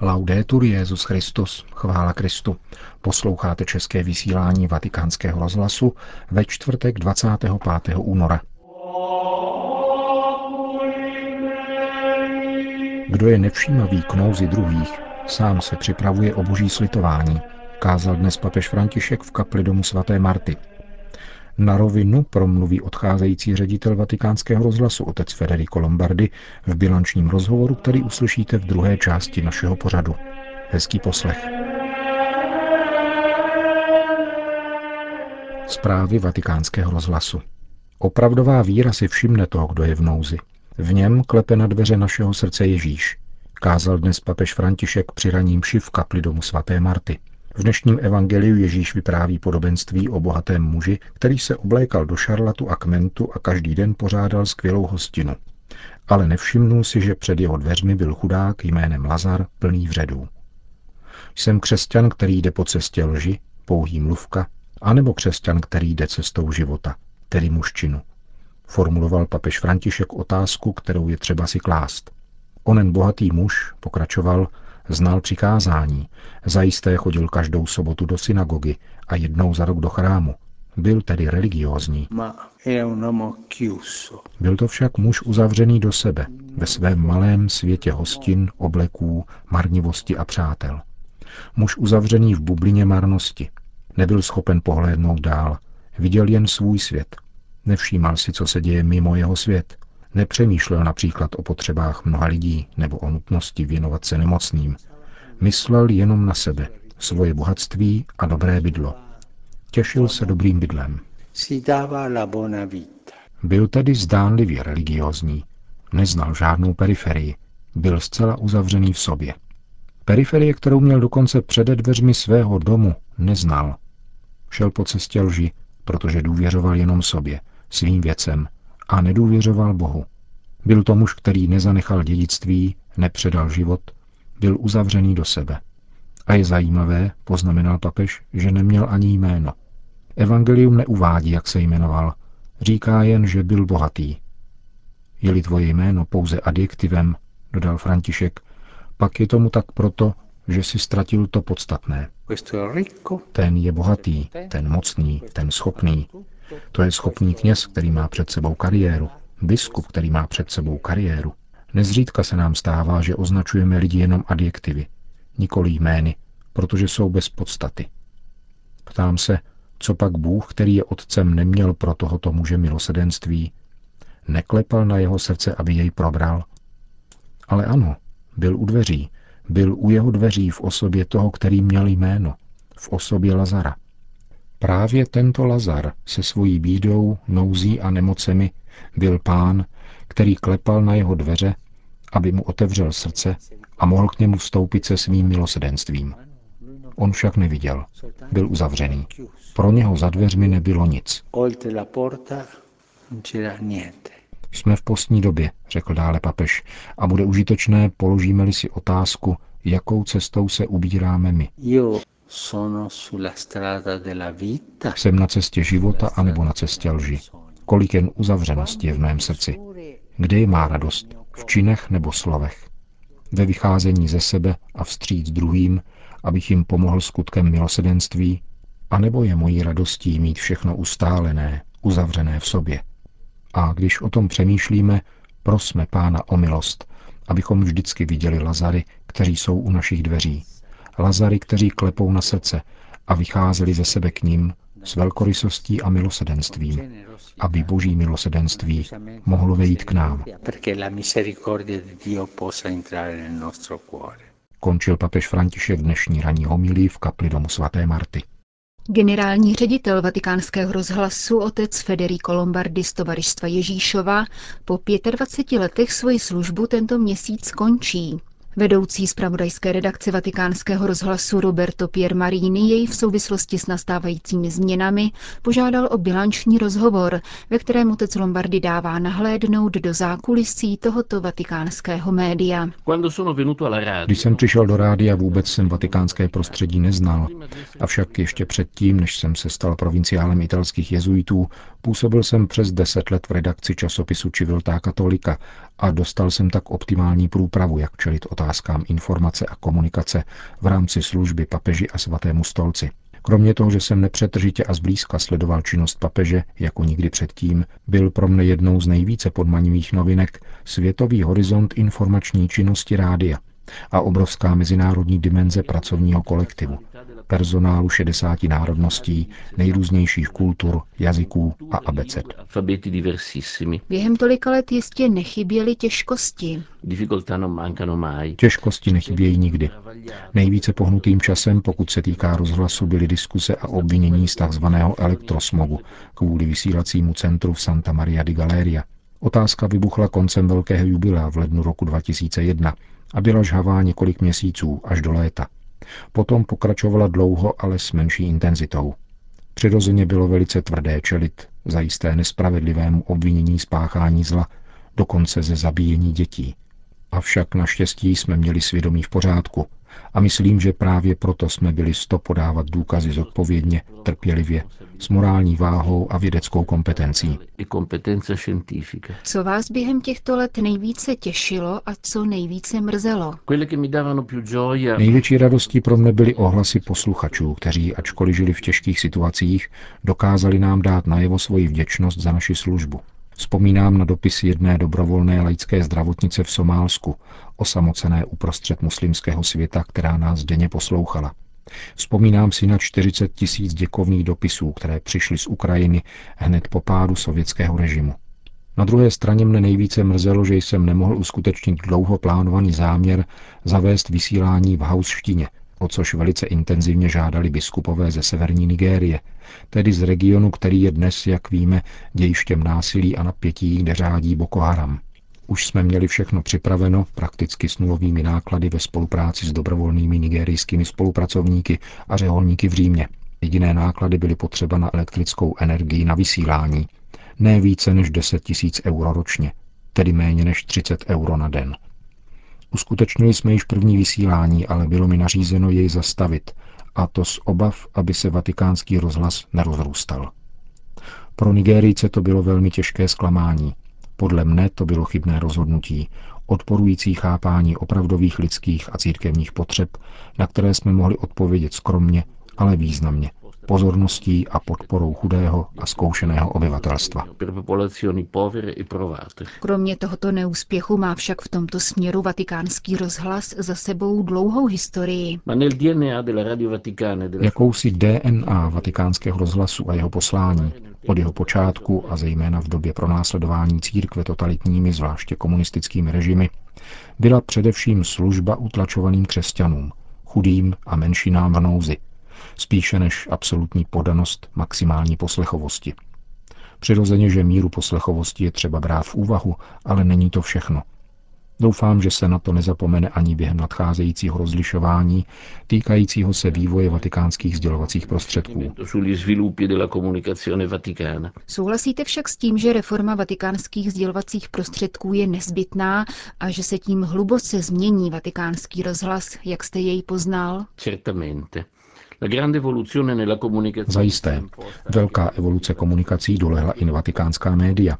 Laudetur Jezus Christus, chvála Kristu. Posloucháte české vysílání Vatikánského rozhlasu ve čtvrtek 25. února. Kdo je nevšímavý k nouzi druhých, sám se připravuje o boží slitování, kázal dnes papež František v kapli domu svaté Marty. Na rovinu promluví odcházející ředitel vatikánského rozhlasu otec Federico Lombardi v bilančním rozhovoru, který uslyšíte v druhé části našeho pořadu. Hezký poslech. Zprávy vatikánského rozhlasu. Opravdová víra si všimne toho, kdo je v nouzi. V něm klepe na dveře našeho srdce Ježíš. Kázal dnes papež František při raním v kapli domu svaté Marty. V dnešním evangeliu Ježíš vypráví podobenství o bohatém muži, který se oblékal do šarlatu a kmentu a každý den pořádal skvělou hostinu. Ale nevšimnul si, že před jeho dveřmi byl chudák jménem Lazar plný vředů. Jsem křesťan, který jde po cestě lži, pouhý mluvka, anebo křesťan, který jde cestou života, tedy mužčinu. Formuloval papež František otázku, kterou je třeba si klást. Onen bohatý muž, pokračoval, Znal přikázání, zajisté chodil každou sobotu do synagogy a jednou za rok do chrámu. Byl tedy religiózní. Byl to však muž uzavřený do sebe, ve svém malém světě hostin, obleků, marnivosti a přátel. Muž uzavřený v bublině marnosti. Nebyl schopen pohlédnout dál. Viděl jen svůj svět. Nevšímal si, co se děje mimo jeho svět. Nepřemýšlel například o potřebách mnoha lidí nebo o nutnosti věnovat se nemocným. Myslel jenom na sebe, svoje bohatství a dobré bydlo. Těšil se dobrým bydlem. Byl tedy zdánlivě religiózní. Neznal žádnou periferii. Byl zcela uzavřený v sobě. Periferie, kterou měl dokonce před dveřmi svého domu, neznal. Šel po cestě lži, protože důvěřoval jenom sobě, svým věcem, a nedůvěřoval Bohu. Byl to muž, který nezanechal dědictví, nepředal život, byl uzavřený do sebe. A je zajímavé, poznamenal papež, že neměl ani jméno. Evangelium neuvádí, jak se jmenoval. Říká jen, že byl bohatý. Je-li tvoje jméno pouze adjektivem, dodal František, pak je tomu tak proto, že si ztratil to podstatné. Ten je bohatý, ten mocný, ten schopný, to je schopný kněz, který má před sebou kariéru, biskup, který má před sebou kariéru. Nezřídka se nám stává, že označujeme lidi jenom adjektivy, nikoli jmény, protože jsou bez podstaty. Ptám se, co pak Bůh, který je otcem, neměl pro tohoto muže milosedenství, neklepal na jeho srdce, aby jej probral? Ale ano, byl u dveří, byl u jeho dveří v osobě toho, který měl jméno, v osobě Lazara – Právě tento Lazar se svojí bídou, nouzí a nemocemi byl pán, který klepal na jeho dveře, aby mu otevřel srdce a mohl k němu vstoupit se svým milosedenstvím. On však neviděl, byl uzavřený. Pro něho za dveřmi nebylo nic. Jsme v postní době, řekl dále papež, a bude užitečné, položíme-li si otázku, jakou cestou se ubíráme my. Jsem na cestě života anebo na cestě lži. Kolik jen uzavřenosti je v mém srdci. Kde je má radost? V činech nebo slovech? Ve vycházení ze sebe a vstříc druhým, abych jim pomohl skutkem milosedenství? A nebo je mojí radostí mít všechno ustálené, uzavřené v sobě? A když o tom přemýšlíme, prosme Pána o milost, abychom vždycky viděli Lazary, kteří jsou u našich dveří, Lazary, kteří klepou na srdce a vycházeli ze sebe k ním s velkorysostí a milosedenstvím, aby boží milosedenství mohlo vejít k nám. Končil papež František dnešní ranní homilí v kapli domu svaté Marty. Generální ředitel vatikánského rozhlasu otec Federico Lombardi z Tovaristva Ježíšova po 25 letech svoji službu tento měsíc končí. Vedoucí zpravodajské redakce vatikánského rozhlasu Roberto Piermarini jej v souvislosti s nastávajícími změnami požádal o bilanční rozhovor, ve kterém otec Lombardy dává nahlédnout do zákulisí tohoto vatikánského média. Když jsem přišel do rádia, vůbec jsem vatikánské prostředí neznal. Avšak ještě předtím, než jsem se stal provinciálem italských jezuitů, působil jsem přes deset let v redakci časopisu Civiltà Katolika a dostal jsem tak optimální průpravu, jak čelit otázkám otázkám informace a komunikace v rámci služby papeži a svatému stolci. Kromě toho, že jsem nepřetržitě a zblízka sledoval činnost papeže, jako nikdy předtím, byl pro mne jednou z nejvíce podmanivých novinek Světový horizont informační činnosti rádia a obrovská mezinárodní dimenze pracovního kolektivu, personálu 60 národností, nejrůznějších kultur, jazyků a abeced. Během tolika let jistě nechyběly těžkosti. Těžkosti nechybějí nikdy. Nejvíce pohnutým časem, pokud se týká rozhlasu, byly diskuse a obvinění z tzv. elektrosmogu kvůli vysílacímu centru v Santa Maria di Galeria. Otázka vybuchla koncem velkého jubilea v lednu roku 2001 a byla žhavá několik měsíců až do léta. Potom pokračovala dlouho, ale s menší intenzitou. Přirozeně bylo velice tvrdé čelit zajisté nespravedlivému obvinění spáchání zla, dokonce ze zabíjení dětí. Avšak naštěstí jsme měli svědomí v pořádku a myslím, že právě proto jsme byli sto podávat důkazy zodpovědně, trpělivě, s morální váhou a vědeckou kompetencí. Co vás během těchto let nejvíce těšilo a co nejvíce mrzelo? Největší radostí pro mne byly ohlasy posluchačů, kteří, ačkoliv žili v těžkých situacích, dokázali nám dát najevo svoji vděčnost za naši službu. Vzpomínám na dopis jedné dobrovolné laické zdravotnice v Somálsku, osamocené uprostřed muslimského světa, která nás denně poslouchala. Vzpomínám si na 40 tisíc děkovných dopisů, které přišly z Ukrajiny hned po pádu sovětského režimu. Na druhé straně mne nejvíce mrzelo, že jsem nemohl uskutečnit dlouho plánovaný záměr zavést vysílání v haušštině, o což velice intenzivně žádali biskupové ze severní Nigérie, tedy z regionu, který je dnes, jak víme, dějištěm násilí a napětí, kde řádí Boko Haram. Už jsme měli všechno připraveno, prakticky s nulovými náklady ve spolupráci s dobrovolnými nigerijskými spolupracovníky a řeholníky v Římě. Jediné náklady byly potřeba na elektrickou energii na vysílání. Ne více než 10 tisíc euro ročně, tedy méně než 30 euro na den. Uskutečnili jsme již první vysílání, ale bylo mi nařízeno jej zastavit, a to z obav, aby se vatikánský rozhlas nerozrůstal. Pro Nigérice to bylo velmi těžké zklamání. Podle mne to bylo chybné rozhodnutí, odporující chápání opravdových lidských a církevních potřeb, na které jsme mohli odpovědět skromně, ale významně pozorností a podporou chudého a zkoušeného obyvatelstva. Kromě tohoto neúspěchu má však v tomto směru vatikánský rozhlas za sebou dlouhou historii. Jakousi DNA vatikánského rozhlasu a jeho poslání od jeho počátku a zejména v době pronásledování církve totalitními, zvláště komunistickými režimy, byla především služba utlačovaným křesťanům, chudým a menšinám v nouzi, spíše než absolutní podanost maximální poslechovosti. Přirozeně, že míru poslechovosti je třeba brát v úvahu, ale není to všechno. Doufám, že se na to nezapomene ani během nadcházejícího rozlišování týkajícího se vývoje vatikánských sdělovacích prostředků. Souhlasíte však s tím, že reforma vatikánských sdělovacích prostředků je nezbytná a že se tím hluboce změní vatikánský rozhlas, jak jste jej poznal? Certamente. Zajisté. Velká evoluce komunikací dolehla i vatikánská média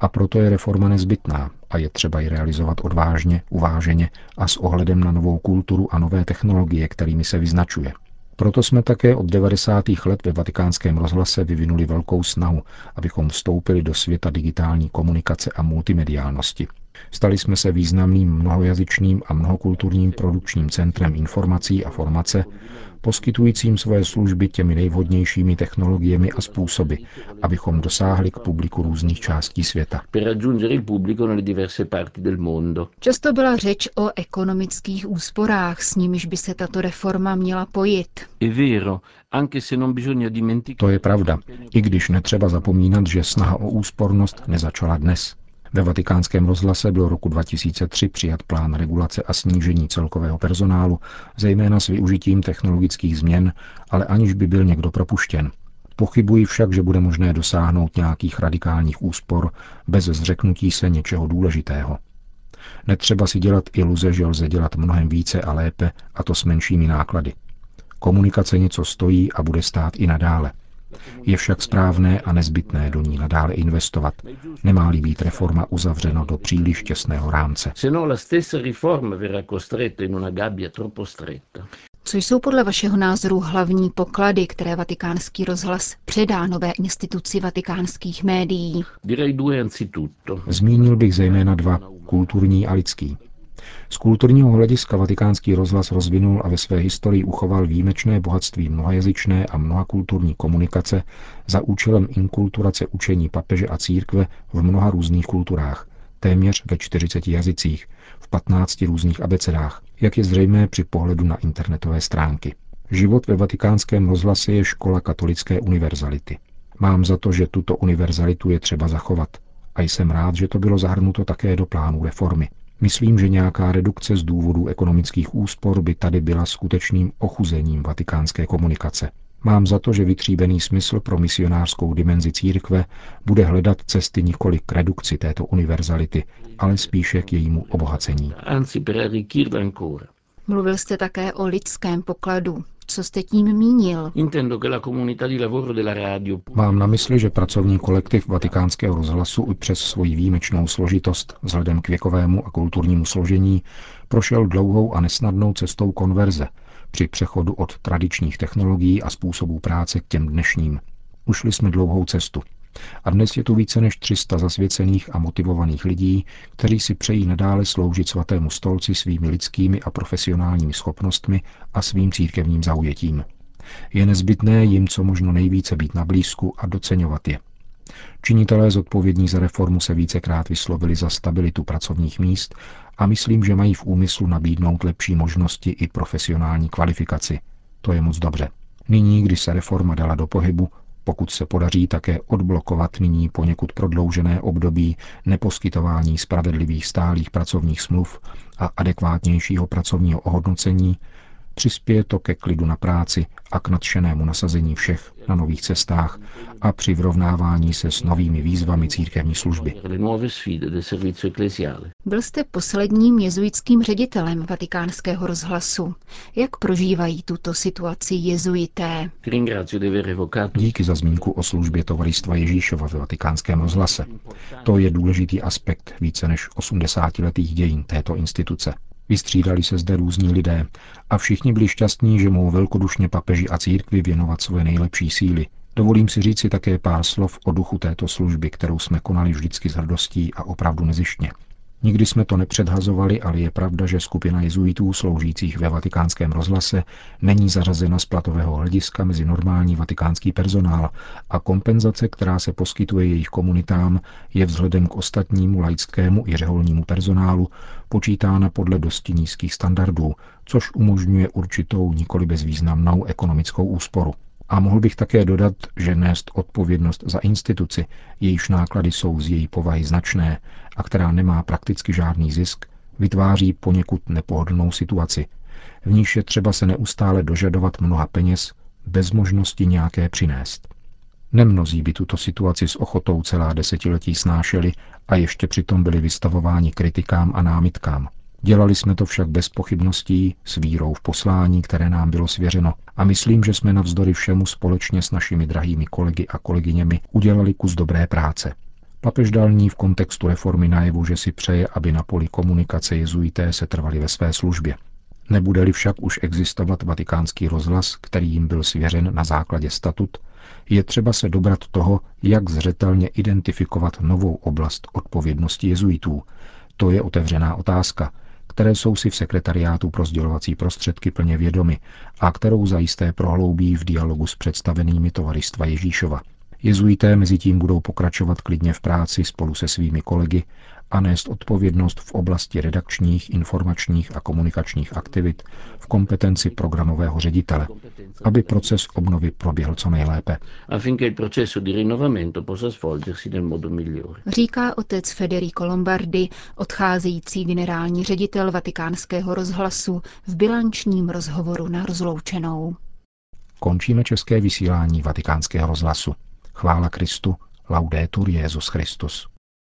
a proto je reforma nezbytná a je třeba ji realizovat odvážně, uváženě a s ohledem na novou kulturu a nové technologie, kterými se vyznačuje. Proto jsme také od 90. let ve vatikánském rozhlase vyvinuli velkou snahu, abychom vstoupili do světa digitální komunikace a multimediálnosti. Stali jsme se významným mnohojazyčným a mnohokulturním produkčním centrem informací a formace, poskytujícím své služby těmi nejvhodnějšími technologiemi a způsoby, abychom dosáhli k publiku různých částí světa. Často byla řeč o ekonomických úsporách, s nimiž by se tato reforma měla pojit. To je pravda, i když netřeba zapomínat, že snaha o úspornost nezačala dnes. Ve vatikánském rozhlase byl roku 2003 přijat plán regulace a snížení celkového personálu, zejména s využitím technologických změn, ale aniž by byl někdo propuštěn. Pochybuji však, že bude možné dosáhnout nějakých radikálních úspor bez zřeknutí se něčeho důležitého. Netřeba si dělat iluze, že lze dělat mnohem více a lépe, a to s menšími náklady. Komunikace něco stojí a bude stát i nadále. Je však správné a nezbytné do ní nadále investovat. Nemá-li být reforma uzavřeno do příliš těsného rámce. Co jsou podle vašeho názoru hlavní poklady, které vatikánský rozhlas předá nové instituci vatikánských médií? Zmínil bych zejména dva, kulturní a lidský. Z kulturního hlediska vatikánský rozhlas rozvinul a ve své historii uchoval výjimečné bohatství mnohajazyčné a mnohakulturní komunikace za účelem inkulturace učení papeže a církve v mnoha různých kulturách, téměř ve 40 jazycích, v 15 různých abecedách, jak je zřejmé při pohledu na internetové stránky. Život ve vatikánském rozhlase je škola katolické univerzality. Mám za to, že tuto univerzalitu je třeba zachovat. A jsem rád, že to bylo zahrnuto také do plánu reformy. Myslím, že nějaká redukce z důvodu ekonomických úspor by tady byla skutečným ochuzením vatikánské komunikace. Mám za to, že vytříbený smysl pro misionářskou dimenzi církve bude hledat cesty nikoli k redukci této univerzality, ale spíše k jejímu obohacení. Mluvil jste také o lidském pokladu. Co jste tím mínil? Mám na mysli, že pracovní kolektiv vatikánského rozhlasu i přes svoji výjimečnou složitost vzhledem k věkovému a kulturnímu složení prošel dlouhou a nesnadnou cestou konverze při přechodu od tradičních technologií a způsobů práce k těm dnešním. Ušli jsme dlouhou cestu. A dnes je tu více než 300 zasvěcených a motivovaných lidí, kteří si přejí nadále sloužit svatému stolci svými lidskými a profesionálními schopnostmi a svým církevním zaujetím. Je nezbytné jim co možno nejvíce být na blízku a doceňovat je. Činitelé zodpovědní za reformu se vícekrát vyslovili za stabilitu pracovních míst a myslím, že mají v úmyslu nabídnout lepší možnosti i profesionální kvalifikaci. To je moc dobře. Nyní, když se reforma dala do pohybu, pokud se podaří také odblokovat nyní poněkud prodloužené období neposkytování spravedlivých stálých pracovních smluv a adekvátnějšího pracovního ohodnocení, Přispěje to ke klidu na práci a k nadšenému nasazení všech na nových cestách a při vrovnávání se s novými výzvami církevní služby. Byl jste posledním jezuitským ředitelem vatikánského rozhlasu. Jak prožívají tuto situaci jezuité? Díky za zmínku o službě Tovaristva Ježíšova ve vatikánském rozhlase. To je důležitý aspekt více než 80 letých dějin této instituce. Vystřídali se zde různí lidé a všichni byli šťastní, že mohou velkodušně papeži a církvi věnovat svoje nejlepší síly. Dovolím si říci také pár slov o duchu této služby, kterou jsme konali vždycky s hrdostí a opravdu nezištně. Nikdy jsme to nepředhazovali, ale je pravda, že skupina jezuitů sloužících ve vatikánském rozhlase není zařazena z platového hlediska mezi normální vatikánský personál a kompenzace, která se poskytuje jejich komunitám, je vzhledem k ostatnímu laickému i řeholnímu personálu počítána podle dosti nízkých standardů, což umožňuje určitou nikoli bezvýznamnou ekonomickou úsporu. A mohl bych také dodat, že nést odpovědnost za instituci, jejíž náklady jsou z její povahy značné a která nemá prakticky žádný zisk, vytváří poněkud nepohodlnou situaci, v níž je třeba se neustále dožadovat mnoha peněz bez možnosti nějaké přinést. Nemnozí by tuto situaci s ochotou celá desetiletí snášeli a ještě přitom byli vystavováni kritikám a námitkám – Dělali jsme to však bez pochybností, s vírou v poslání, které nám bylo svěřeno. A myslím, že jsme navzdory všemu společně s našimi drahými kolegy a kolegyněmi udělali kus dobré práce. Papež dal ní v kontextu reformy najevu, že si přeje, aby na poli komunikace jezuité se trvali ve své službě. Nebude-li však už existovat vatikánský rozhlas, který jim byl svěřen na základě statut, je třeba se dobrat toho, jak zřetelně identifikovat novou oblast odpovědnosti jezuitů. To je otevřená otázka, které jsou si v sekretariátu pro sdělovací prostředky plně vědomy a kterou zajisté prohloubí v dialogu s představenými tovaristva Ježíšova. Jezuité mezi tím budou pokračovat klidně v práci spolu se svými kolegy a nést odpovědnost v oblasti redakčních, informačních a komunikačních aktivit v kompetenci programového ředitele, aby proces obnovy proběhl co nejlépe. Říká otec Federico Lombardi, odcházející generální ředitel vatikánského rozhlasu v bilančním rozhovoru na rozloučenou. Končíme české vysílání vatikánského rozhlasu. Chvála Kristu, laudetur Jezus Christus.